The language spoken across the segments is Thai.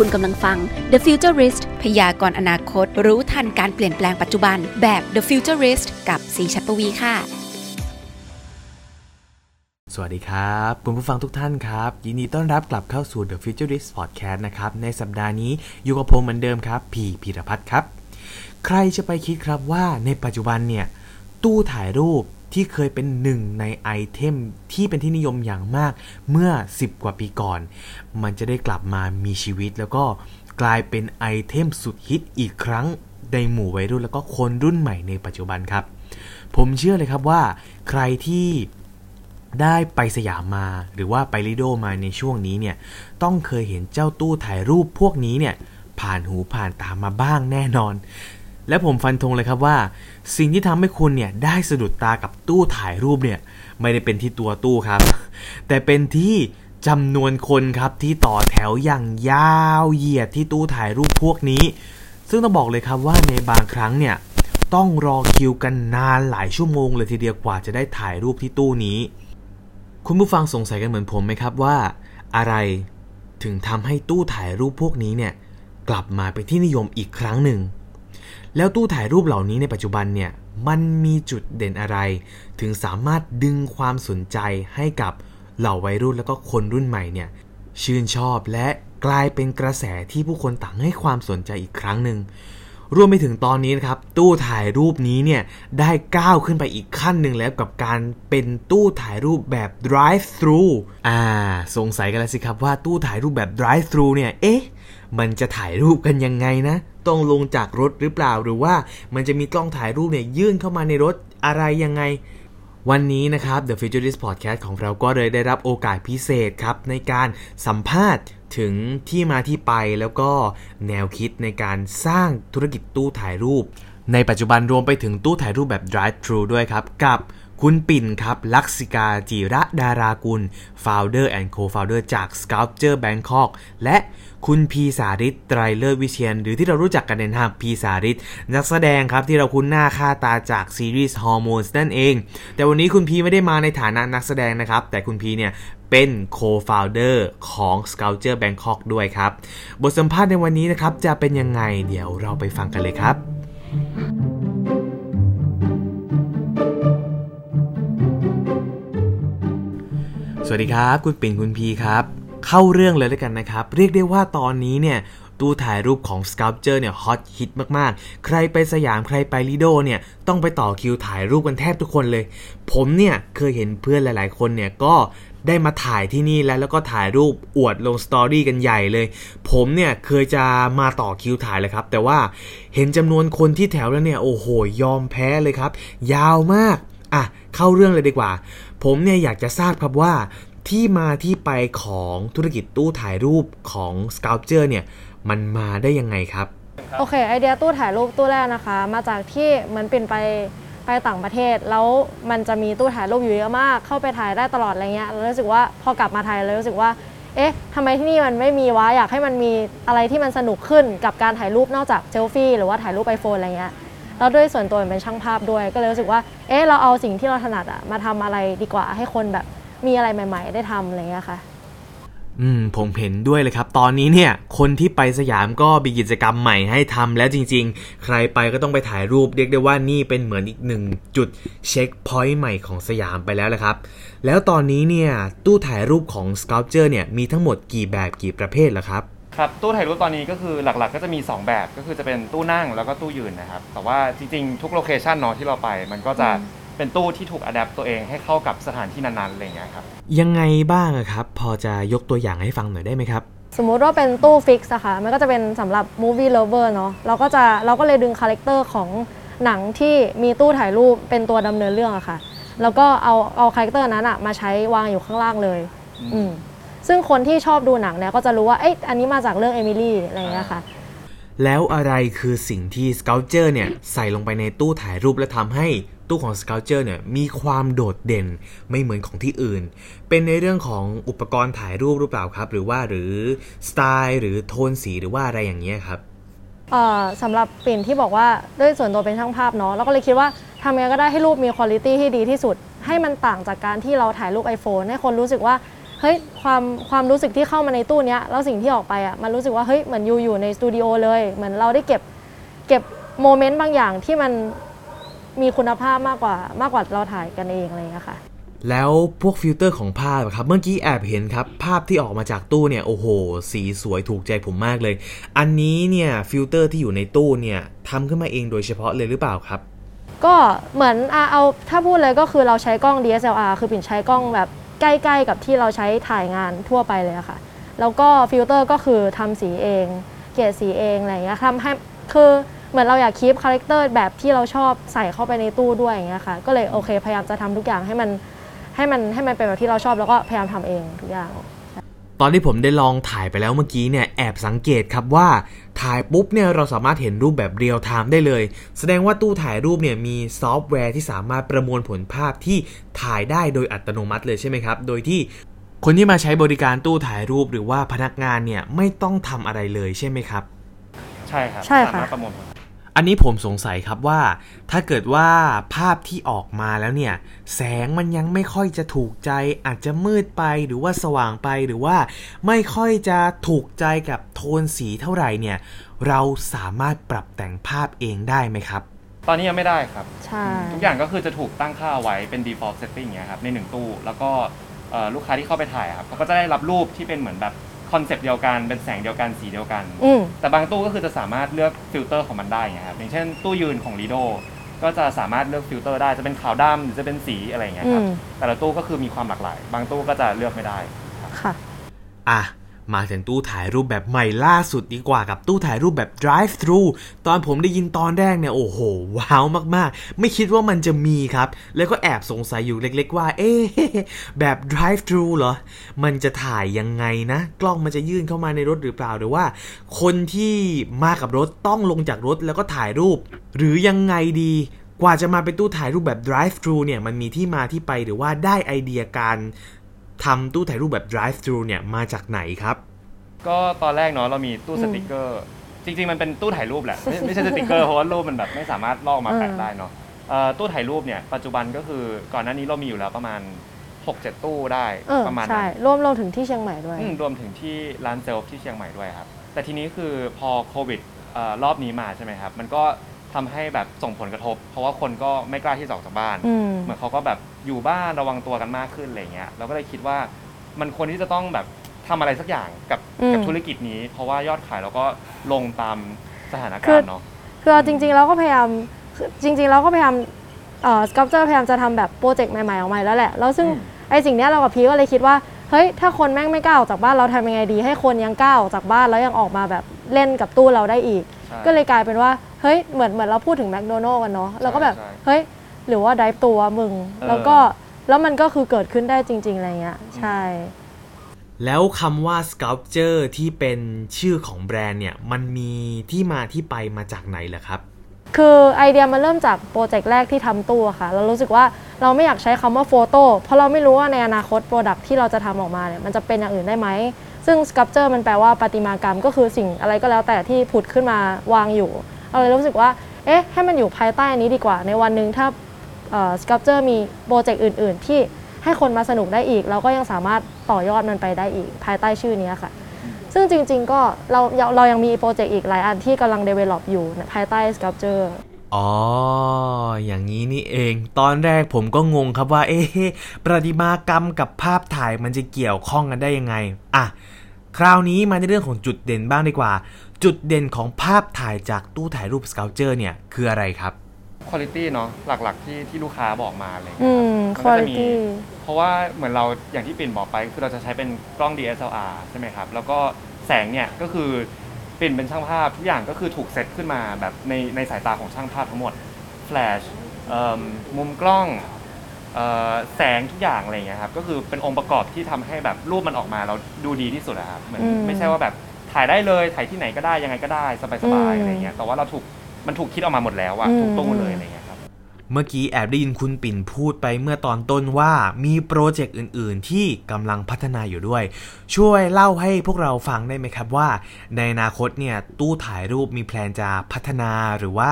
คุณกำลังฟัง The Futurist พยากรณ์อนาคต รู้ทันการเปลี่ยนแปลงปัจจุบัน แบบ The Futurist กับสีชัดปวีค่ะ สวัสดีครับคุณผู้ฟังทุกท่านครับ ยินดีต้อนรับกลับเข้าสู่ The Futurist Podcast นะครับ ในสัปดาห์นี้อยู่กับผมเหมือนเดิมครับ พีพีรพัฒน์ครับ ใครจะไปคิดครับว่าในปัจจุบันเนี่ย ตู้ถ่ายรูป ที่เคยเป็นหนึ่งในไอเทมที่เป็นที่นิยมอย่างมากเมื่อ 10 กว่าปีก่อน มันจะได้กลับมามีชีวิตแล้วก็กลายเป็นไอเทมสุดฮิตอีกครั้งในหมู่วัยรุ่นแล้วก็คนรุ่นใหม่ในปัจจุบันครับ ผมเชื่อเลยครับว่าใครที่ได้ไปสยามมา หรือว่าไปลิโดมาในช่วงนี้เนี่ยต้องเคยเห็นเจ้าตู้ถ่ายรูปพวกนี้เนี่ยผ่านหูผ่านตามาบ้างแน่นอน และผมฟันธงเลยครับว่า สิ่งที่ทำให้คุณเนี่ยได้สะดุดตากับตู้ถ่ายรูปเนี่ยไม่ได้เป็นที่ตัวตู้ครับ แต่เป็นที่จำนวนคนครับที่ต่อแถวอย่างยาวเหยียดที่ตู้ถ่ายรูปพวกนี้ ซึ่งต้องบอกเลยครับว่าในบางครั้งเนี่ยต้องรอคิวกันนานหลายชั่วโมงเลยทีเดียวกว่าจะได้ถ่ายรูปที่ตู้นี้ คุณผู้ฟังสงสัยกันเหมือนผมไหมครับว่า อะไรถึงทำให้ตู้ถ่ายรูปพวกนี้เนี่ยกลับมาเป็นที่นิยมอีกครั้งหนึ่ง แล้วตู้ถ่ายรูปเหล่านี้ในปัจจุบันเนี่ยมันมีจุดเด่นอะไร ถึงสามารถดึงความสนใจให้กับเหล่าวัยรุ่นแล้วก็คนรุ่นใหม่เนี่ยชื่นชอบและกลายเป็นกระแสที่ผู้คนต่างให้ความสนใจอีกครั้งหนึ่งรวมไปถึงตอนนี้นะครับ ตู้ถ่ายรูปนี้เนี่ยได้ก้าวขึ้นไปอีกขั้นหนึ่งแล้วกับการเป็นตู้ถ่ายรูปแบบ drive through อ่า สงสัยกันแล้วสิครับว่าตู้ถ่ายรูปแบบ drive through เนี่ย เอ๊ะ มันจะถ่ายรูปกันยังไงนะ ต้องลงจากรถหรือเปล่า หรือว่ามันจะมีกล้องถ่ายรูปเนี่ยยื่นเข้ามาในรถอะไรยังไง วันนี้นะครับ The Futurist Podcast ของเราก็เลยได้รับโอกาสพิเศษครับ ในการสัมภาษณ์ถึงที่มาที่ไปแล้วก็แนวคิดในการสร้างธุรกิจตู้ถ่ายรูป ในปัจจุบันรวมไปถึงตู้ถ่ายรูปแบบ Drive Thru ด้วยครับกับ คุณปิ่นครับลักษิกาจิระดารากุล Founder and Co-Founder จาก Sculpture Bangkok และคุณพีสาริตไตรเลิศวิเชียน หรือที่เรารู้จักกันในนามพีสาริตนักแสดงครับที่เราคุ้นหน้าค่าตาจากซีรีส์ฮอร์โมนนั่นเอง แต่วันนี้คุณพีไม่ได้มาในฐานะนักแสดงนะครับ แต่คุณพีเนี่ยเป็น Co-Founder ของ Sculpture Bangkok ด้วยครับ บทสัมภาษณ์ในวันนี้นะครับจะเป็นยังไงเดี๋ยวเราไปฟังกันเลยครับ สวัสดีครับคุณปิ่นคุณพีครับ เข้าเรื่องเลยแล้วกันนะครับ เรียกได้ว่าตอนนี้เนี่ยตู้ถ่ายรูปของ Sculpture เนี่ยฮอตฮิตมากๆ ใครไปสยามใครไปลิโดเนี่ยต้องไปต่อคิวถ่ายรูปกันแทบทุกคนเลย ผมเนี่ยเคยเห็นเพื่อนหลายๆ คนเนี่ยก็ได้มาถ่ายที่นี่แล้วแล้วก็ถ่ายรูปอวดลงสตอรี่กันใหญ่เลย ผมเนี่ยเคยจะมาต่อคิวถ่ายเลยครับ แต่ว่าเห็นจำนวนคนที่แถวแล้วเนี่ยโอ้โหยอมแพ้เลยครับ ยาวมากอะเข้าเรื่องเลยดีกว่า ผมเนี่ยอยากจะทราบครับว่าที่มาที่ไปของธุรกิจตู้ถ่ายรูปของ Sculpture เนี่ยมันมาได้ยังไงครับ โอเค ไอเดียตู้ถ่ายรูปตู้แรกนะคะ มาจากที่เหมือนเป็นไปไปต่างประเทศ แล้วมันจะมีตู้ถ่ายรูปอยู่เยอะมาก เข้าไปถ่ายได้ตลอดอะไรเงี้ยแล้วรู้สึกว่าพอกลับมาไทยเลยรู้สึกว่า เอ๊ะทำไมที่นี่มันไม่มีวะอยากให้มันมีอะไรที่มันสนุกขึ้นกับการถ่ายรูปนอกจากเซลฟี่หรือว่าถ่ายรูปไอโฟนอะไรเงี้ย แล้วด้วยส่วนตัวเป็นช่างภาพด้วย ก็เลยรู้สึกว่า เอ๊ะเราเอาสิ่งที่เราถนัดอะมาทำอะไรดีกว่าให้คนแบบมีอะไรใหม่ ๆ ได้ทำอะไรเงี้ยค่ะ อืมผมเห็นด้วยเลยครับ ตอนนี้เนี่ย คนที่ไปสยามก็มีกิจกรรมใหม่ให้ทำแล้วจริง ๆ ใครไปก็ต้องไปถ่ายรูปเรียกได้ว่านี่เป็นเหมือนอีกหนึ่งจุดเช็คพอยต์ใหม่ของสยามไปแล้วแหละครับ แล้วตอนนี้เนี่ย ตู้ถ่ายรูปของ Sculpture เนี่ยมีทั้งหมดกี่แบบกี่ประเภทล่ะครับ ครับตู้ถ่ายรูปตอนนี้ก็คือหลักๆ ก็จะมี 2 แบบก็คือจะเป็นตู้นั่งแล้วก็ตู้ยืนนะครับแต่ว่าจริงๆ ทุก location เนาะที่เราไป มันก็จะเป็นตู้ที่ถูก adapt ตัวเองให้เข้ากับสถานที่นั้นๆอะไรอย่างเงี้ยครับยังไงบ้างอะครับ พอจะยกตัวอย่างให้ฟังหน่อยได้ไหมครับ สมมุติว่าเป็นตู้ fix อะค่ะมันก็จะเป็นสำหรับ movie lover เนาะเราก็จะเราก็เลยดึง character ของหนังที่มีตู้ถ่ายรูปเป็นตัวดำเนินเรื่องอะค่ะ แล้วก็เอาเอา character นั้นอะมาใช้วางอยู่ข้างล่างเลย อืม ซึ่งคนที่ชอบดูหนังเนี่ยก็จะรู้ว่าเอ๊ะอันนี้มาจากเรื่องเอมิลี่อะไรอย่างเงี้ยค่ะแล้วอะไรคือสิ่งที่ Sculpture เนี่ยใส่ลงไปในตู้ถ่ายรูปและทำให้ตู้ของ Sculpture เนี่ยมีความโดดเด่นไม่เหมือนของที่อื่น เป็นในเรื่องของอุปกรณ์ถ่ายรูปหรือเปล่าครับ หรือว่าหรือสไตล์หรือโทนสีหรือว่าอะไรอย่างเงี้ยครับเอ่อสำหรับปิ่นที่บอกว่าด้วยส่วนตัวเป็นช่างภาพเนาะเราก็เลยคิดว่าทำยังไงก็ได้ให้รูปมีคุณภาพที่ดีที่สุด ให้มันต่างจากการที่เราถ่ายรูป iPhone ให้คนรู้สึกว่า เฮ้ยความความรู้สึกที่เข้ามาในตู้เนี้ยแล้วสิ่งที่ออกไปอะมันรู้สึกว่าเฮ้ยเหมือนอยู่อยู่ในสตูดิโอเลยเหมือนเราได้เก็บเก็บ moment บางอย่างที่มันมีคุณภาพมากกว่ามากกว่าเราถ่ายกันเองอะไรอย่างเงี้ยค่ะแล้วพวกฟิลเตอร์ของภาพอะครับเมื่อกี้แอบเห็นครับ ภาพที่ออกมาจากตู้เนี่ยโอ้โห สีสวยถูกใจผมมากเลย อันนี้เนี่ยฟิลเตอร์ที่อยู่ในตู้เนี่ยทำขึ้นมาเองโดยเฉพาะเลยหรือเปล่าครับ ก็เหมือนอะเอาถ้าพูดเลยก็คือเราใช้กล้อง DSLR คือปิ่นใช้กล้องแบบ ใกล้ๆกับที่เราใช้ถ่ายงานทั่วไปเลยอะค่ะ แล้วก็ฟิลเตอร์ก็คือทำสีเอง เกลี่ยสีเองอะไรเงี้ยทำให้คือเหมือนเราอยาก keep character แบบที่เราชอบใส่เข้าไปในตู้ด้วยอย่างเงี้ยค่ะก็เลยโอเคพยายามจะทำทุกอย่างให้มันให้มันให้มันเป็นแบบที่เราชอบแล้วก็พยายามทำเองทุกอย่าง ตอนที่ผมได้ลองถ่ายไปแล้วเมื่อกี้เนี่ยแอบสังเกตครับว่าถ่ายปุ๊บเนี่ยเราสามารถเห็นรูปแบบ real-time ได้เลย แสดงว่าตู้ถ่ายรูปเนี่ยมีซอฟต์แวร์ที่สามารถประมวลผลภาพที่ถ่ายได้โดยอัตโนมัติเลยใช่ไหมครับ โดยที่คนที่มาใช้บริการตู้ถ่ายรูปหรือว่าพนักงานเนี่ยไม่ต้องทำอะไรเลยใช่ไหมครับ ใช่ครับใช่ค่ะ สามารถประมวลผล อันนี้ผมสงสัยครับว่า ถ้าเกิดว่าภาพที่ออกมาแล้วเนี่ย แสงมันยังไม่ค่อยจะถูกใจ อาจจะมืดไปหรือว่าสว่างไปหรือว่าไม่ค่อยจะถูกใจกับโทนสีเท่าไหร่เนี่ย เราสามารถปรับแต่งภาพเองได้ไหมครับ ตอนนี้ยังไม่ได้ครับ ใช่ ทุกอย่างก็คือจะถูกตั้งค่าไว้เป็น default setting อย่างเงี้ยครับในหนึ่งตู้ แล้วก็เอ่อลูกค้าที่เข้าไปถ่ายครับเขาก็จะได้รับรูปที่เป็นเหมือนแบบ concept เดียวกันเป็นแสงเดียวกันสีเดียวกัน อืม แต่บางตู้ก็คือจะสามารถเลือกฟิลเตอร์ของมันได้ไงครับอย่างเช่นตู้ยืนของ Lido ก็จะสามารถเลือกฟิลเตอร์ได้จะเป็นขาวดำหรือจะเป็นสีอะไรอย่างเงี้ยครับอืม แต่ละตู้ก็คือมีความหลากหลาย บางตู้ก็จะเลือกไม่ได้ ค่ะ อะ มาถึงตู้ถ่ายรูปแบบใหม่ล่าสุดดีกว่ากับตู้ถ่ายรูปแบบ drive thru ตอนผมได้ยินตอนแรกเนี่ยโอ้โห ว้าวมากๆ ไม่คิดว่ามันจะมีครับ แล้วก็แอบสงสัยอยู่เล็กๆว่า เอ๊ะแบบ drive thru เหรอ มันจะถ่ายยังไงนะ กล้องมันจะยื่นเข้ามาในรถหรือเปล่าหรือว่า คนที่มากับรถต้องลงจากรถแล้วก็ถ่ายรูป หรือยังไงดีกว่าจะมาเป็นตู้ถ่ายรูปแบบ drive thru เนี่ยมันมีที่มาที่ไปหรือว่าได้ไอเดียการ ทำตู้ถ่ายรูปแบบ drive thru เนี่ยมาจากไหนครับ ก็ตอนแรกเนาะเรามีตู้สติกเกอร์ จริง ๆ มันเป็นตู้ถ่ายรูปแหละไม่ไม่ใช่สติกเกอร์เพราะว่ารูปมันแบบไม่สามารถลอกมาแปะได้เนาะเอ่อตู้ถ่ายรูปเนี่ยปัจจุบันก็คือก่อนหน้านี้เรามีอยู่แล้วประมาณ 6-7 ตู้ได้เออประมาณใช่นั้นร่วมรวมถึงที่เชียงใหม่ด้วย อืมรวมถึงที่ร้าน self ที่เชียงใหม่ด้วยครับ แต่ทีนี้คือพอโควิดเอ่อรอบนี้มาใช่ไหมครับ มันก็ ทำให้แบบส่งผลกระทบ เพราะว่าคนก็ไม่กล้าที่จะออกจากบ้าน อืม เหมือนเขาก็แบบอยู่บ้านระวังตัวกันมากขึ้นอะไรเงี้ยเราก็เลยคิดว่ามันควรที่จะต้องแบบทำอะไรสักอย่างกับอืม กับธุรกิจนี้ เพราะว่ายอดขายเราก็ลงตามสถานคืการอณ์เนาะ คือเอาจริงๆเราก็พยายามคือจริงๆเราก็พยายามเอ่อสกับเจอร์พยายามจะทำแบบโปรเจกต์ใหม่ๆออกมาแล้วแหละ แล้วซึ่งอืม ไอสิ่งเนี้ยเรากับพีก็เลยคิดว่าเฮ้ยถ้าคนแม่งไม่กล้าออกจากบ้านเราทำยังไงดี ให้คนยังกล้าออกจากบ้านแล้วยังออกมาแบบเล่นกับตู้เราได้อีกใช่ ก็เลยกลายเป็นว่าเฮ้ยเหมือนเหมือนเราพูดถึงแมคโดนัลล์กันเนาะเราก็แบบใช่เฮ้ยหรือว่าไดฟ์ตัวมึงเออแล้วก็แล้วมันก็คือเกิดขึ้นได้จริง ๆ อะไรเงี้ยใช่ แล้วคำว่า sculpture ที่เป็นชื่อของแบรนด์เนี่ย มันมีที่มาที่ไปมาจากไหนเหรอครับ คือไอเดียมันเริ่มจากโปรเจกต์แรกที่ทำตู้อะค่ะ เรารู้สึกว่าเราไม่อยากใช้คำว่า photo เพราะเราไม่รู้ว่าในอนาคต product ที่เราจะทำออกมาเนี่ยมันจะเป็นอย่างอื่นได้ไหม ซึ่ง sculpture มันแปลว่าประติมากรรมก็คือสิ่งอะไรก็แล้วแต่ที่ผุดขึ้นมาวางอยู่ เราเลยรู้สึกว่า เอ๊ะ ให้มันอยู่ภายใต้อันนี้ดีกว่า ในวันหนึ่งถ้า Sculpture มี project อื่น ๆ ที่ให้คนมาสนุกได้อีก เราก็ยังสามารถต่อยอดมันไปได้อีก ภายใต้ชื่อนี้ค่ะ ซึ่งจริง ๆ ก็เราเรายังมี project อีกหลายอันที่กำลัง develop อยู่ภายใต้ sculpture อ๋อ อย่างนี้นี่เอง ตอนแรกผมก็งงครับว่า เอ๊ะ ประติมากรรมกับภาพถ่ายมันจะเกี่ยวข้องกันได้ยังไง อะ คราวนี้มาในเรื่องของจุดเด่นบ้างดีกว่า จุดเด่นของภาพถ่ายจากตู้ถ่ายรูป sculpture เนี่ยคืออะไรครับคุณภาพเนาะหลักๆที่ที่ลูกค้าบอกมาอะไรอืเงี้ยครับมมันก็จะมี quality เพราะว่าเหมือนเราอย่างที่ปิ่นบอกไป คือเราจะใช้เป็นกล้อง DSLR ใช่ไหมครับ แล้วก็แสงเนี่ยก็คือปิ่นเป็นช่างภาพทุกอย่างก็คือถูกเซตขึ้นมาแบบในในสายตาของช่างภาพทั้งหมดแฟลชมุมกล้องเอ่อ แสงทุกอย่างอะไรเงี้ยครับก็คือเป็นองค์ประกอบที่ทำให้แบบรูปมันออกมาเราดูดีที่สุดอะครับเหมือนอืมไม่ใช่ว่าแบบถ่ายได้เลยถ่ายที่ไหนก็ได้ยังไงก็ได้สบายๆอะไรเงี้ยแต่ว่าเราถูกมันถูกคิดออกมาหมดแล้วอะอืมทุกตู้เลยอะไรเงี้ยครับเมื่อกี้แอบได้ยินคุณปิ่นพูดไปเมื่อตอนต้นว่ามีโปรเจกต์อื่น ๆ ที่กำลังพัฒนาอยู่ด้วย ช่วยเล่าให้พวกเราฟังได้ไหมครับว่า ในอนาคตเนี่ยตู้ถ่ายรูปมี plan จะพัฒนาหรือว่า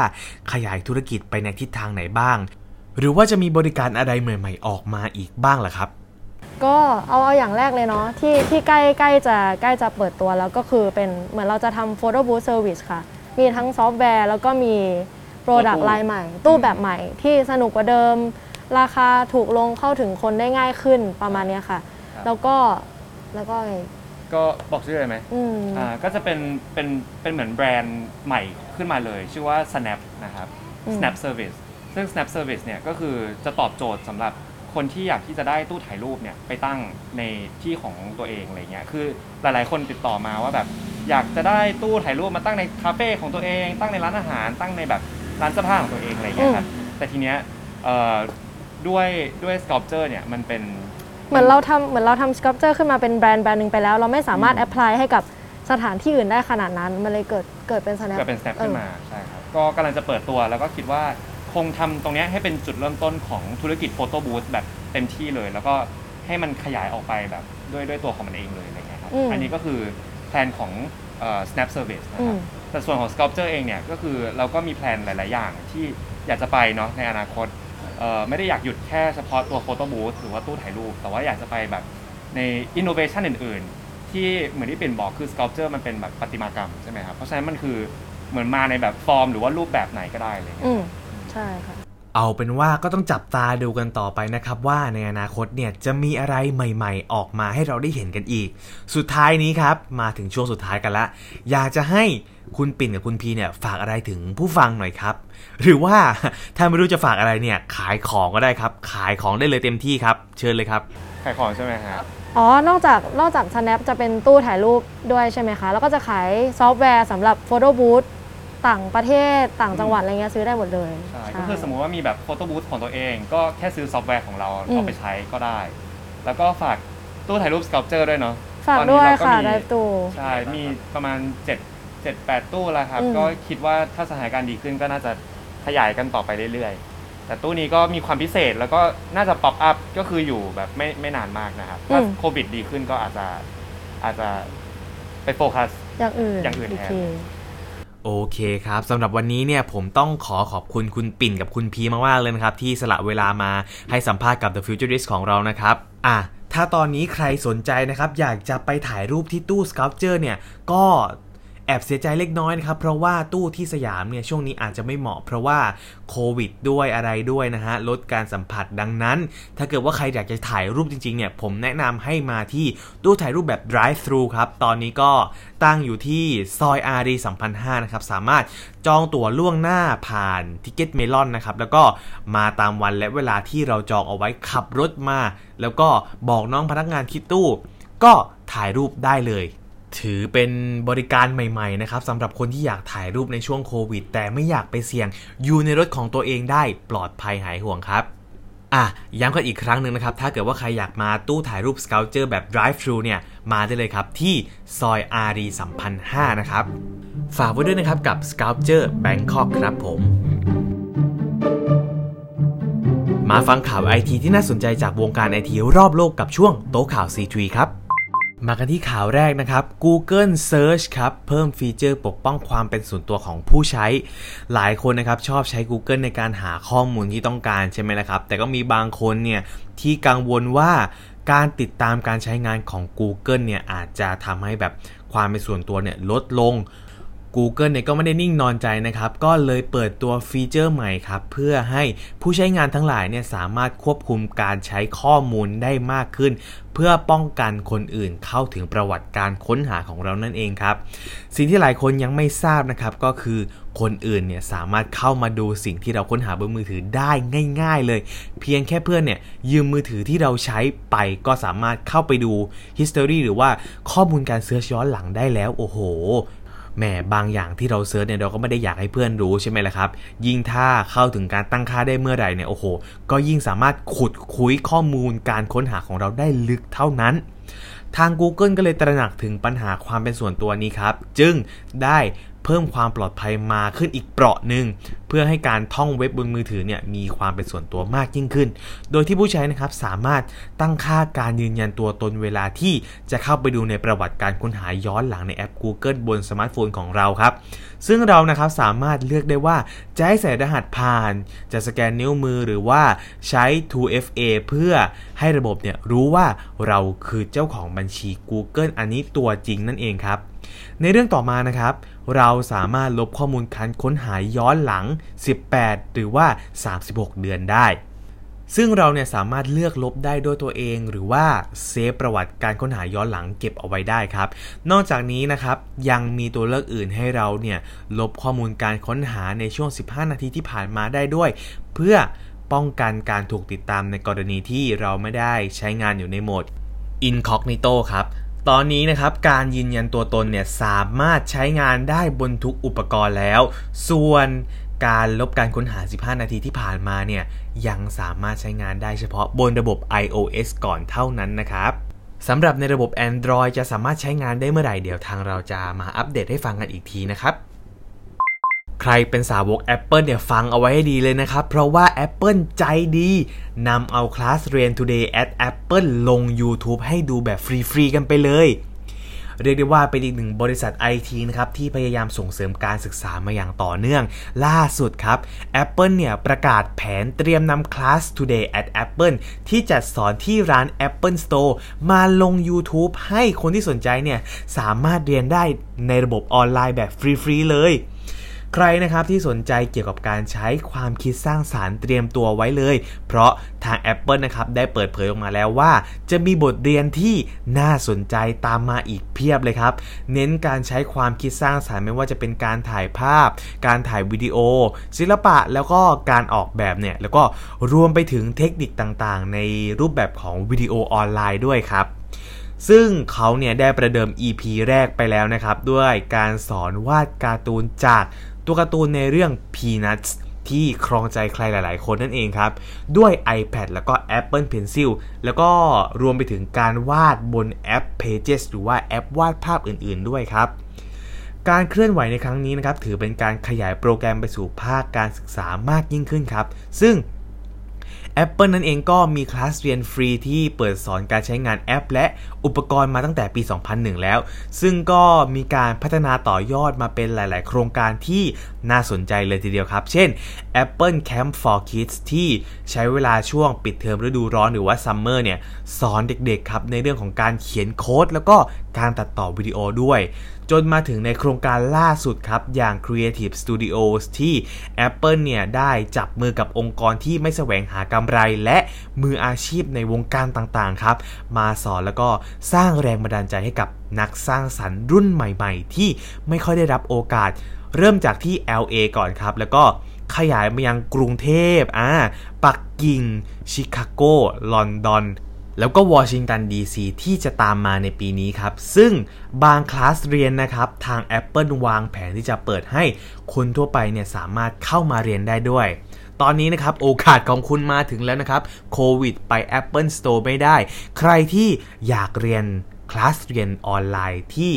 ขยายธุรกิจไปในทิศทางไหนบ้าง หรือว่าจะมีบริการอะไรใหม่ ๆ ออกมาอีกบ้างล่ะครับ ก็เอาเอาอย่างแรกเลยเนาะที่ที่ใกล้ใกล้จะใกล้จะเปิดตัวแล้วก็คือเป็นเหมือนเราจะทำ Photo Booth Service ค่ะ มีทั้งซอฟต์แวร์แล้วก็มี product line ใหม่ ตู้แบบใหม่ที่สนุกกว่าเดิม ราคาถูกลงเข้าถึงคนได้ง่ายขึ้นประมาณเนี้ยค่ะแล้วก็แล้วก็ไงก็บอกชื่อเลยไหมอืม อ่าก็จะเป็นเป็นเป็นเหมือนแบรนด์ใหม่ขึ้นมาเลย ชื่อว่า Snap นะครับ อืม Snap Service ซึ่ง Snap Service เนี่ยก็คือจะตอบโจทย์สำหรับคนที่อยากที่จะได้ตู้ถ่ายรูปเนี่ยไปตั้งในที่ของตัวเองอะไรเงี้ย คือหลายๆ คนติดต่อมาว่าแบบอยากจะได้ตู้ถ่ายรูปมาตั้งในคาเฟ่ของตัวเอง ตั้งในร้านอาหาร ตั้งในแบบร้านเสื้อผ้าของตัวเองอะไรเงี้ยครับ แต่ทีเนี้ยเอ่อด้วยด้วย sculpture เนี่ยมันเป็น เหมือนเราทำเหมือนเราทำ Sculpture ขึ้นมาเป็นแบรนด์แบรนด์หนึ่งไปแล้ว เราไม่สามารถ apply ให้กับสถานที่อื่นได้ขนาดนั้น มันเลยเกิดเกิดเป็น snap เกิดเป็น snap ขึ้นมา ใช่ครับ ก็กำลังจะเปิดตัวแล้วก็คิดว่า คงทำตรงเนี้ยให้เป็นจุดเริ่มต้นของธุรกิจ photo booth แบบเต็มที่เลย แล้วก็ให้มันขยายออกไปแบบด้วยด้วยตัวของมันเองเลยอะไรเงี้ยครับอืม อันนี้ก็คือ plan ของเอ่อ snap service นะอืครับ ม แต่ส่วนของ sculpture เองเนี่ยก็คือเราก็มีแพลนหลาย ๆ อย่างที่อยากจะไปเนาะในอนาคตเอ่อไม่ได้อยากหยุดแค่เฉพาะตัวโฟโต้บูธหรือว่าตู้ถ่ายรูป แต่ว่าอยากจะไปแบบใน innovation อื่น ๆ ที่เหมือนที่ปิ่นบอกคือ sculpture มันเป็นแบบประติมากรรมใช่ไหมครับ เพราะฉะนั้นมันคือเหมือนมาในแบบฟอร์มหรือว่ารูปแบบไหนก็ได้เลย อืม ใช่ค่ะ เอาเป็นว่าก็ต้องจับตาดูกันต่อไปนะครับ ว่าในอนาคตเนี่ยจะมีอะไรใหม่ ๆ ออกมาให้เราได้เห็นกันอีก สุดท้ายนี้ครับ มาถึงช่วงสุดท้ายกันละ อยากจะให้คุณปิ่นกับคุณพีเนี่ยฝากอะไรถึงผู้ฟังหน่อยครับ หรือว่าถ้าไม่รู้จะฝากอะไรเนี่ยขายของก็ได้ครับ ขายของได้เลยเต็มที่ครับ เชิญเลยครับ ขายของใช่ไหมฮะ อ๋อ นอกจาก นอกจาก snap จะเป็นตู้ถ่ายรูปด้วยใช่ไหมคะ แล้วก็จะขายซอฟต์แวร์สำหรับโฟโต้บูธต่างประเทศต่างจังหวัดอะไรเงี้ยซื้อได้หมดเลยใช่ก็คือสมมุติว่ามีแบบ photo booth ของตัวเอง ก็แค่ซื้อซอฟต์แวร์ของเราอืมเอาไปใช้ก็ได้ แล้วก็ฝากตู้ถ่ายรูปส c ลเจอร์ด้วยเนาะฝากตอนด้นี้วยเราก็ค่ะมีได้ตู้ใช่มีประมาณ 7 7 8 ตู้แล้วครับอืมก็คิดว่าถ้าสถานการณ์ดีขึ้นก็น่าจะขยายกันต่อไปเรื่อยๆ แต่ตู้นี้ก็มีความพิเศษแล้วก็น่าจะป๊อปอัพก็คืออยู่แบบไม่ไม่นานมากนะครับ ถ้าโควิดดีขึ้นก็อาจจะอาจจะไปโฟกัสอย่างอื่นอย่างอื่นอีกแทนที โอเคครับสำหรับวันนี้เนี่ยผมต้องขอขอบคุณคุณปิ่นกับคุณพีมากๆเลยนะครับ ที่สละเวลามาให้สัมภาษณ์กับ The Futurist ของเรานะครับอะถ้าตอนนี้ใครสนใจนะครับ อยากจะไปถ่ายรูปที่ตู้ Sculpture เนี่ยก็ แอบเสียใจเล็กน้อยนะครับ เพราะว่าตู้ที่สยามเนี่ยช่วงนี้อาจจะไม่เหมาะ เพราะว่าโควิดด้วยอะไรด้วยนะฮะลดการสัมผัสดังนั้น ถ้าเกิดว่าใครอยากจะถ่ายรูปจริงๆเนี่ยผมแนะนำให้มาที่ตู้ถ่ายรูปแบบ drive thru ครับ ตอนนี้ก็ตั้งอยู่ที่ซอยอารีสัมพันธ์5นะครับ สามารถจองตั๋วล่วงหน้าผ่าน Ticketmelon นะครับ แล้วก็มาตามวันและเวลาที่เราจองเอาไว้ขับรถมา แล้วก็บอกน้องพนักงานที่ตู้ ก็ถ่ายรูปได้เลย ถือเป็นบริการใหม่ๆนะครับสำหรับคนที่อยากถ่ายรูปในช่วงโควิด แต่ไม่อยากไปเสี่ยงอยู่ในรถของตัวเองได้ปลอดภัยหายห่วงครับอะย้ำกันอีกครั้งหนึ่งนะครับ ถ้าเกิดว่าใครอยากมาตู้ถ่ายรูป Sculpture แบบ Drive Thru เนี่ย มาได้เลยครับที่ซอยอารีสัมพันธ์5นะครับ ฝากไว้ด้วยนะครับกับ Sculpture Bangkok ครับผม มาฟังข่าวไอทีที่น่าสนใจจากวงการไอทีรอบโลกกับช่วงโต๊ะข่าว C3 ครับ มากันที่ข่าวแรกนะครับ Google Search ครับ เพิ่มฟีเจอร์ปกป้องความเป็นส่วนตัวของผู้ใช้ หลายคนนะครับชอบใช้ Google ในการหาข้อมูลที่ต้องการใช่ไหมล่ะครับ แต่ก็มีบางคนเนี่ยที่กังวลว่าการติดตามการใช้งานของ Google เนี่ยอาจจะทำให้แบบความเป็นส่วนตัวเนี่ยลดลง Google เนี่ยก็ไม่ได้นิ่งนอนใจนะครับ ก็เลยเปิดตัวฟีเจอร์ใหม่ครับ เพื่อให้ผู้ใช้งานทั้งหลายเนี่ยสามารถควบคุมการใช้ข้อมูลได้มากขึ้น เพื่อป้องกันคนอื่นเข้าถึงประวัติการค้นหาของเรานั่นเองครับ สิ่งที่หลายคนยังไม่ทราบนะครับก็คือคนอื่นเนี่ยสามารถเข้ามาดูสิ่งที่เราค้นหาบนมือถือได้ง่าย ๆ เลย เพียงแค่เพื่อนเนี่ยยืมมือถือที่เราใช้ไปก็สามารถเข้าไปดู history หรือว่าข้อมูลการ search ย้อนหลังได้แล้ว โอ้โห แหมบางอย่างที่เรา search เนี่ยเราก็ไม่ได้อยากให้เพื่อนรู้ใช่ไหมล่ะครับ ยิ่งถ้าเข้าถึงการตั้งค่าได้เมื่อไหร่เนี่ยโอ้โห ก็ยิ่งสามารถขุดคุ้ยข้อมูลการค้นหาของเราได้ลึกเท่านั้น ทาง Google ก็เลยตระหนักถึงปัญหาความเป็นส่วนตัวนี้ครับ จึงได้ เพิ่มความปลอดภัยมาขึ้นอีกเปลาะหนึ่งเพื่อให้การท่องเว็บบนมือถือเนี่ยมีความเป็นส่วนตัวมากยิ่งขึ้น โดยที่ผู้ใช้นะครับสามารถตั้งค่าการยืนยันตัวตนเวลาที่จะเข้าไปดูในประวัติการค้นหาย้อนหลังในแอป Google บนสมาร์ทโฟนของเราครับ ซึ่งเรานะครับสามารถเลือกได้ว่าจะให้ใส่รหัสผ่าน จะสแกนนิ้วมือหรือว่าใช้ 2FA เพื่อให้ระบบเนี่ยรู้ว่าเราคือเจ้าของบัญชี Google อันนี้ตัวจริงนั่นเองครับ ในเรื่องต่อมานะครับ เราสามารถลบข้อมูลการค้นหาย้อนหลัง 18 หรือว่า 36 เดือนได้ ซึ่งเราเนี่ยสามารถเลือกลบได้ด้วยตัวเองหรือว่าเซฟประวัติการค้นหาย้อนหลังเก็บเอาไว้ได้ครับ นอกจากนี้นะครับยังมีตัวเลือกอื่นให้เราเนี่ยลบข้อมูลการค้นหาในช่วง 15 นาทีที่ผ่านมาได้ด้วย เพื่อป้องกันการถูกติดตามในกรณีที่เราไม่ได้ใช้งานอยู่ในโหมด Incognito ครับ ตอนนี้นะครับการยืนยันตัวตนเนี่ยสามารถใช้งานได้บนทุกอุปกรณ์แล้ว ส่วนการลบการค้นหา 15 นาทีที่ผ่านมาเนี่ยยังสามารถใช้งานได้เฉพาะบนระบบ iOS ก่อนเท่านั้นนะครับสำหรับในระบบ Android จะสามารถใช้งานได้เมื่อไหร่เดี๋ยวทางเราจะมาอัปเดตให้ฟังกันอีกทีนะครับ ใครเป็นสาวก Apple เนี่ยฟังเอาไว้ให้ดีเลยนะครับ เพราะว่า Apple ใจดีนำเอาคลาสเรียน Today at Apple ลง YouTube ให้ดูแบบฟรีๆกันไปเลย เรียกได้ว่าเป็นอีกหนึ่งบริษัทไอทีนะครับ ที่พยายามส่งเสริมการศึกษามาอย่างต่อเนื่อง ล่าสุดครับ Apple เนี่ยประกาศแผนเตรียมนำคลาส Today at Apple ที่จัดสอนที่ร้าน Apple Store มาลง YouTube ให้คนที่สนใจเนี่ยสามารถเรียนได้ในระบบออนไลน์แบบฟรีๆเลย ใครนะครับที่สนใจเกี่ยวกับการใช้ความคิดสร้างสารรค์เตรียมตัวไว้เลย เพราะทาง Apple นะครับได้เปิดเผยออกมาแล้วว่า จะมีบทเรียนที่น่าสนใจตามมาอีกเพียบเลยครับ เน้นการใช้ความคิดสร้างสารรค์ไม่ว่าจะเป็นการถ่ายภาพ การถ่ายวิดีโอ ศิลปะแล้วก็การออกแบบเนี่ยแล้วก็รวมไปถึงเทคนิคต่างๆ ในรูปแบบของวิดีโอออนไลน์ด้วยครับซึ่งเขาเนี่ยได้ประเดิม EP แรกไปแล้วนะครับ ด้วยการสอนวาดการ์ตูนจาก ตัวการ์ตูนในเรื่อง Peanuts ที่ครองใจใครหลาย ๆ คนนั่นเองครับ ด้วย iPad แล้วก็ Apple Pencil แล้วก็รวมไปถึงการวาดบนแอป Pages หรือว่าแอปวาดภาพอื่น ๆ ด้วยครับ การเคลื่อนไหวในครั้งนี้นะครับ ถือเป็นการขยายโปรแกรมไปสู่ภาคการศึกษามากยิ่งขึ้นครับ ซึ่ง Apple นั่นเองก็มีคลาสเรียนฟรีที่เปิดสอนการใช้งานแอป และอุปกรณ์มาตั้งแต่ปี 2001 แล้ว ซึ่งก็มีการพัฒนาต่อยอดมาเป็นหลาย ๆ โครงการที่น่าสนใจเลยทีเดียวครับ เช่น Apple Camp for Kids ที่ใช้เวลาช่วงปิดเทอมฤดูร้อนหรือว่าซัมเมอร์เนี่ยสอนเด็ก ๆ ครับในเรื่องของการเขียนโค้ดแล้วก็ การตัดต่อวิดีโอด้วย จนมาถึงในโครงการล่าสุดครับ อย่าง Creative Studios ที่ Apple เนี่ยได้จับมือกับองค์กรที่ไม่แสวงหากำไร และมืออาชีพในวงการต่างๆครับ มาสอนแล้วก็สร้างแรงบันดาลใจให้กับนักสร้างสรรค์รุ่นใหม่ๆ ที่ไม่ค่อยได้รับโอกาส เริ่มจากที่ LA ก่อนครับ แล้วก็ขยายมายังกรุงเทพอ่าปักกิ่ง ชิคาโก ลอนดอน แล้วก็วอชิงตันดีซีที่จะตามมาในปีนี้ครับ ซึ่งบางคลาสเรียนนะครับ ทาง Apple วางแผนที่จะเปิดให้คนทั่วไปเนี่ยสามารถเข้ามาเรียนได้ด้วย ตอนนี้นะครับโอกาสของคุณมาถึงแล้วนะครับโควิดไป Apple Store ไม่ได้ ใครที่อยากเรียนคลาสเรียนออนไลน์ที่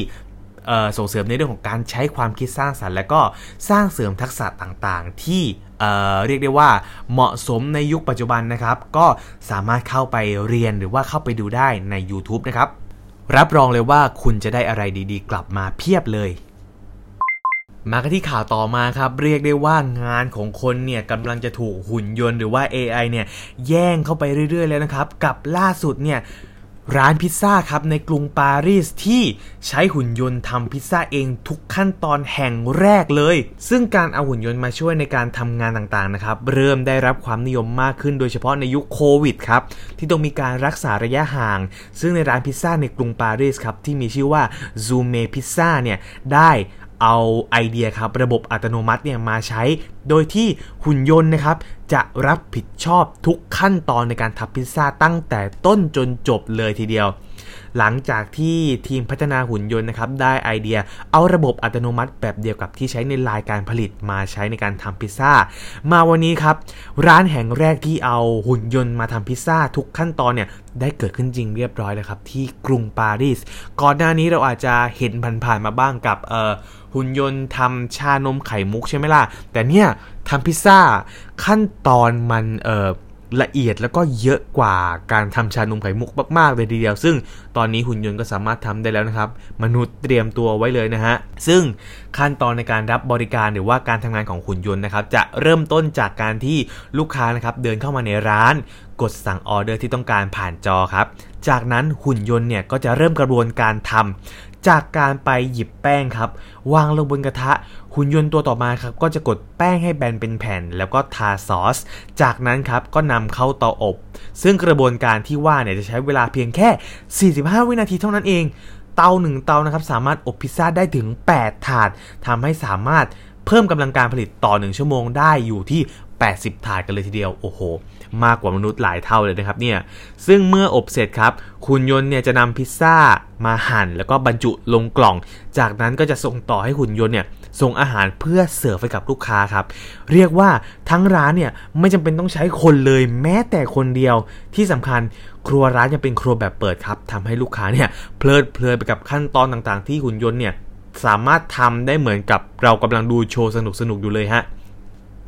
ส่งเสริมในเรื่องของการใช้ความคิดสร้างสรรค์ และก็สร้างเสริมทักษะต่างๆ ที่ เเรียกได้ว่าเหมาะสมในยุคปัจจุบันนะครับ ก็สามารถเข้าไปเรียนหรือว่าเข้าไปดูได้ใน YouTube นะครับ รับรองเลยว่าคุณจะได้อะไรดีๆ กลับมาเพียบเลยมากันที่ข่าวต่อมาครับ เรียกได้ว่างานของคนเนี่ยกำลังจะถูกหุ่นยนต์หรือว่า AI เนี่ยแย่งเข้าไปเรื่อยๆ แล้วนะครับ กับล่าสุดเนี่ย ร้านพิซซ่าครับในกรุงปารีสที่ใช้หุ่นยนต์ทำพิซซ่าเองทุกขั้นตอนแห่งแรกเลย ซึ่งการเอาหุ่นยนต์มาช่วยในการทำงานต่างๆนะครับเริ่มได้รับความนิยมมากขึ้นโดยเฉพาะในยุคโควิดครับที่ต้องมีการรักษาระยะห่าง ซึ่งในร้านพิซซ่าในกรุงปารีสครับที่มีชื่อว่า Zume Pizza เนี่ยได้เอาไอเดียครับระบบอัตโนมัติเนี่ยมาใช้ โดยที่หุ่นยนต์นะครับ จะรับผิดชอบทุกขั้นตอนในการทำพิซซ่าตั้งแต่ต้นจนจบเลยทีเดียว หลังจากที่ทีมพัฒนาหุ่นยนต์นะครับได้ไอเดีย เอาระบบอัตโนมัติแบบเดียวกับที่ใช้ในลายการผลิตมาใช้ในการทำพิซซ่า มาวันนี้ครับ ร้านแห่งแรกที่เอาหุ่นยนต์มาทำพิซซ่าทุกขั้นตอนเนี่ยได้เกิดขึ้นจริงเรียบร้อยแล้วครับที่กรุงปารีส ก่อนหน้านี้เราอาจจะเห็นผ่านๆมาบ้างกับเอ่อหุ่นยนต์ทำชานมไข่มุกใช่ไหมล่ะ แต่เนี่ย ทำพิซซ่าขั้นตอนมันเอ่อละเอียดแล้วก็เยอะกว่าการทำชานมไข่มุกมากๆเลยทีเดียว ซึ่งตอนนี้หุ่นยนต์ก็สามารถทำได้แล้วนะครับ มนุษย์เตรียมตัวไว้เลยนะฮะ ซึ่งขั้นตอนในการรับบริการหรือว่าการทำงานของหุ่นยนต์นะครับ จะเริ่มต้นจากการที่ลูกค้านะครับเดินเข้ามาในร้าน กดสั่งออเดอร์ที่ต้องการผ่านจอครับ จากนั้นหุ่นยนต์เนี่ยก็จะเริ่มกระบวนการทำ จากการไปหยิบแป้งครับ วางลงบนกระทะ หุ่นยนต์ตัวต่อมาครับ ก็จะกดแป้งให้แบนเป็นแผ่น แล้วก็ทาซอส จากนั้นครับก็นำเข้าเตาอบ ซึ่งกระบวนการที่ว่าเนี่ยจะใช้เวลาเพียงแค่ 45 วินาทีเท่านั้นเอง เตาหนึ่งเตานะครับสามารถอบพิซซ่าได้ถึง 8 ถาดทำให้สามารถเพิ่มกำลังการผลิตต่อ 1 ชั่วโมงได้อยู่ที่ 80 ถาดกันเลยทีเดียวโอ้โห มากกว่ามนุษย์หลายเท่าเลยนะครับเนี่ยซึ่งเมื่ออบเสร็จครับคุณยนต์เนี่ยจะนำพิซซ่ามาหั่น แล้วก็บรรจุลงกล่อง จากนั้นก็จะส่งต่อให้หุ่นยนต์เนี่ยส่งอาหารเพื่อเสิร์ฟให้กับลูกค้าครับ เรียกว่าทั้งร้านเนี่ยไม่จำเป็นต้องใช้คนเลยแม้แต่คนเดียวที่สำคัญครัวร้านยังเป็นครัวแบบเปิดครับทำให้ลูกค้าเนี่ยเพลิดเพลินไปกับขั้นตอนต่างๆ ที่หุ่นยนต์เนี่ยสามารถทำได้เหมือนกับเรากำลังดูโชว์สนุกๆอยู่เลยฮะ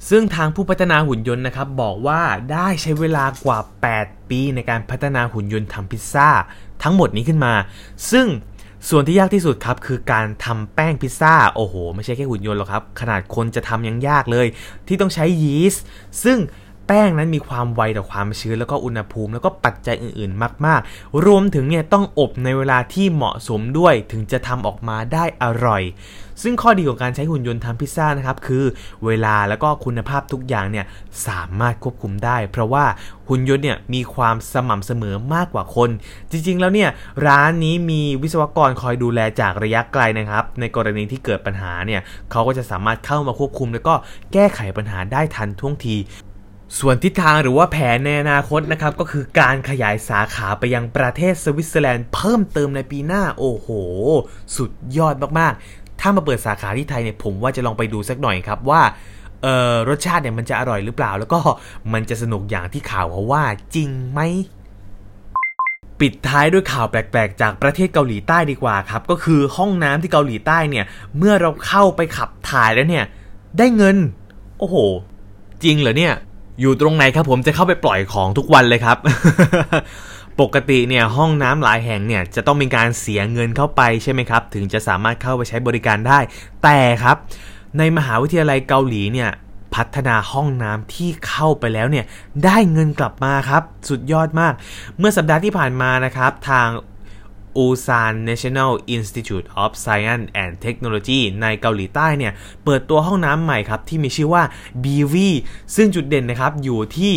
ซึ่งทางผู้พัฒนาหุ่นยนต์นะครับบอกว่าได้ใช้เวลากว่า 8 ปีในการพัฒนาหุ่นยนต์ทำพิซซ่า ทั้งหมดนี้ขึ้นมา ซึ่งส่วนที่ยากที่สุดครับคือการทำแป้งพิซซ่าโอ้โห ไม่ใช่แค่หุ่นยนต์หรอกครับ ขนาดคนจะทำยังยากเลย ที่ต้องใช้ยีสต์ซึ่งแป้งนั้นมีความไวต่อความชื้นแล้วก็อุณหภูมิ แล้วก็ปัจจัยอื่นๆ มาก ๆ รวมถึงเนี่ยต้องอบในเวลาที่เหมาะสมด้วยถึงจะทำออกมาได้อร่อย ซึ่งข้อดีของการใช้หุ่นยนต์ทำพิซซ่านะครับคือเวลาแล้วก็คุณภาพทุกอย่างเนี่ยสามารถควบคุมได้ เพราะว่าหุ่นยนต์เนี่ยมีความสม่ำเสมอมากกว่าคน จริงๆแล้วเนี่ยร้านนี้มีวิศวกรคอยดูแลจากระยะไกลนะครับ ในกรณีที่เกิดปัญหาเนี่ยเขาก็จะสามารถเข้ามาควบคุม แล้วก็แก้ไขปัญหาได้ทันท่วงทีส่วนทิศทางหรือว่าแผนในอนาคตนะครับก็คือการขยายสาขาไปยังประเทศสวิตเซอร์แลนด์เพิ่มเติมในปีหน้าโอ้โห สุดยอดมากๆ ถ้ามาเปิดสาขาที่ไทยเนี่ยผมว่าจะลองไปดูสักหน่อยครับว่าเออรสชาติเนี่ยมันจะอร่อยหรือเปล่า แล้วก็มันจะสนุกอย่างที่ข่าวเขาว่าจริงไหมปิดท้ายด้วยข่าวแปลกๆ จากประเทศเกาหลีใต้ดีกว่าครับ ก็คือห้องน้ำที่เกาหลีใต้เนี่ย เมื่อเราเข้าไปขับถ่ายแล้วเนี่ย ได้เงิน โอ้โห จริงเหรอเนี่ย อยู่ตรงไหนครับผมจะเข้าไปปล่อยของทุกวันเลยครับ ปกติเนี่ยห้องน้ำหลายแห่งเนี่ยจะต้องมีการเสียเงินเข้าไปใช่ไหมครับ ถึงจะสามารถเข้าไปใช้บริการได้ แต่ครับ ในมหาวิทยาลัยเกาหลีเนี่ยพัฒนาห้องน้ำที่เข้าไปแล้วเนี่ยได้เงินกลับมาครับ สุดยอดมาก เมื่อสัปดาห์ที่ผ่านมานะครับทาง Ulsan National Institute of Science and Technology ในเกาหลีใต้เนี่ยเปิดตัวห้องน้ำใหม่ครับที่มีชื่อว่า BV ซึ่งจุดเด่นนะครับอยู่ที่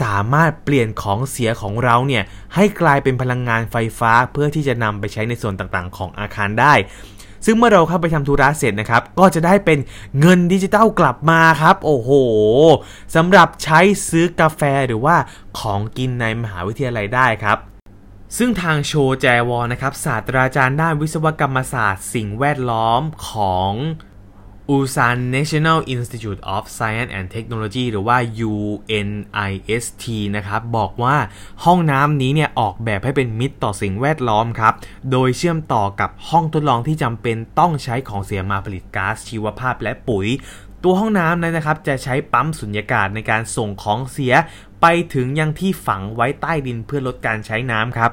สามารถเปลี่ยนของเสียของเราเนี่ยให้กลายเป็นพลังงานไฟฟ้า เพื่อที่จะนำไปใช้ในส่วนต่างๆ ของอาคารได้ ซึ่งเมื่อเราเข้าไปทำธุระเสร็จนะครับ ก็จะได้เป็นเงินดิจิตอลกลับมาครับ โอ้โหสำหรับใช้ซื้อกาแฟหรือว่าของกินในมหาวิทยาลัยได้ครับซึ่งทางโชแจวอนะครับศาสตราจารย์ด้านวิศวกรรมศาสตร์ สิ่งแวดล้อมของ Ulsan National Institute of Science and Technology หรือว่า UNIST นะครับ บอกว่าห้องน้ำนี้เนี่ยออกแบบให้เป็นมิตรต่อสิ่งแวดล้อมครับ โดยเชื่อมต่อกับห้องทดลองที่จำเป็นต้องใช้ของเสียมาผลิตก๊าซชีวภาพและปุ๋ย ตัวห้องน้ำนั้นนะครับ จะใช้ปั๊มสุญญากาศในการส่งของเสีย ไปถึงยังที่ฝังไว้ใต้ดินเพื่อลดการใช้น้ำครับ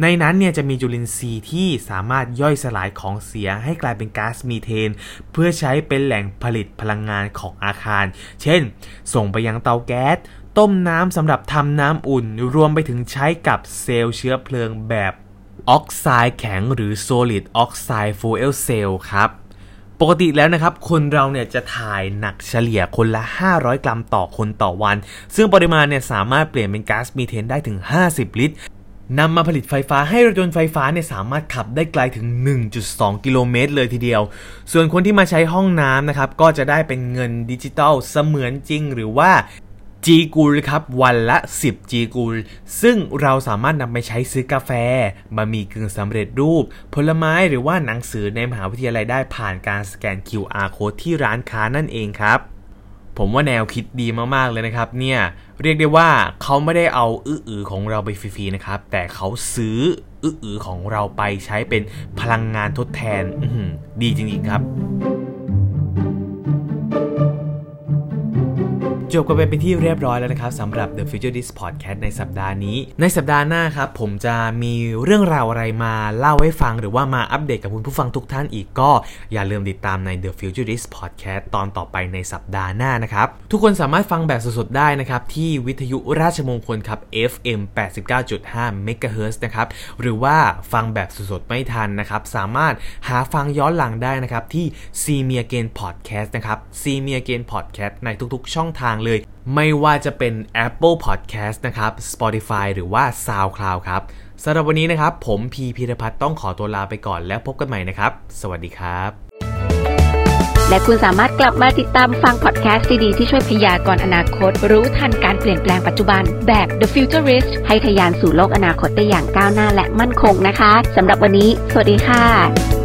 ในนั้นเนี่ยจะมีจุลินทรีย์ที่สามารถย่อยสลายของเสียให้กลายเป็นก๊าซมีเทน เพื่อใช้เป็นแหล่งผลิตพลังงานของอาคาร เช่น ส่งไปยังเตาแก๊ส ต้มน้ำสำหรับทำน้ำอุ่น รวมไปถึงใช้กับเซลล์เชื้อเพลิงแบบออกไซด์แข็งหรือ solid oxide fuel cell ครับปกติแล้วนะครับ คนเราเนี่ยจะถ่ายหนักเฉลี่ยคนละ 500 กรัมต่อคนต่อวัน ซึ่งปริมาณเนี่ยสามารถเปลี่ยนเป็นก๊าซมีเทนได้ถึง 50 ลิตร นำมาผลิตไฟฟ้าให้รถยนต์ไฟฟ้าเนี่ยสามารถขับได้ไกลถึง 1.2 กิโลเมตรเลยทีเดียว ส่วนคนที่มาใช้ห้องน้ำนะครับ ก็จะได้เป็นเงินดิจิตอลเสมือนจริงหรือว่าจีกูลครับวันละ 10จีกูลซึ่งเราสามารถนำไปใช้ซื้อกาแฟบะหมี่กึ่งสำเร็จรูป ผลไม้หรือว่าหนังสือในมหาวิทยาลัยได้ผ่านการสแกน QR code ที่ร้านค้านั่นเองครับ ผมว่าแนวคิดดีมากๆเลยนะครับ เนี่ยเรียกได้ว่าเขาไม่ได้เอาอื้ออของเราไปฟรีๆนะครับ แต่เขาซื้ออื้ออของเราไปใช้เป็นพลังงานทดแทนดีจริงๆครับ จบกันไปเป็นที่เรียบร้อยแล้วนะครับสำหรับ The Future Dis Podcast ในสัปดาห์นี้ ในสัปดาห์หน้าครับ ผมจะมีเรื่องราวอะไรมาเล่าให้ฟัง หรือว่ามาอัปเดตกับคุณผู้ฟังทุกท่านอีกก็อย่าลืมติดตามใน The Future Dis Podcast ตอนต่อไปในสัปดาห์หน้านะครับ ทุกคนสามารถฟังแบบสดๆได้นะครับที่วิทยุราชมงคลครับ FM 89.5 MHz นะครับหรือว่าฟังแบบสดๆไม่ทันนะครับสามารถหาฟังย้อนหลังได้นะครับที่ See Me Again Podcast นะครับ See Me Again Podcast ในทุกๆ ช่องทางเลย ไม่ว่าจะเป็น Apple Podcast นะครับ Spotify หรือว่า SoundCloud ครับสำหรับวันนี้นะครับ ผมพีพีรพัฒน์ต้องขอตัวลาไปก่อนแล้วพบกันใหม่นะครับ สวัสดีครับ และคุณสามารถกลับมาติดตามฟังพอดแคสต์ดีๆที่ช่วยพยากรณ์อนาคต รู้ทันการเปลี่ยนแปลงปัจจุบันแบบ The Futurist ให้ทะยานสู่โลกอนาคตได้อย่างก้าวหน้าและมั่นคงนะคะสำหรับวันนี้ สวัสดีค่ะ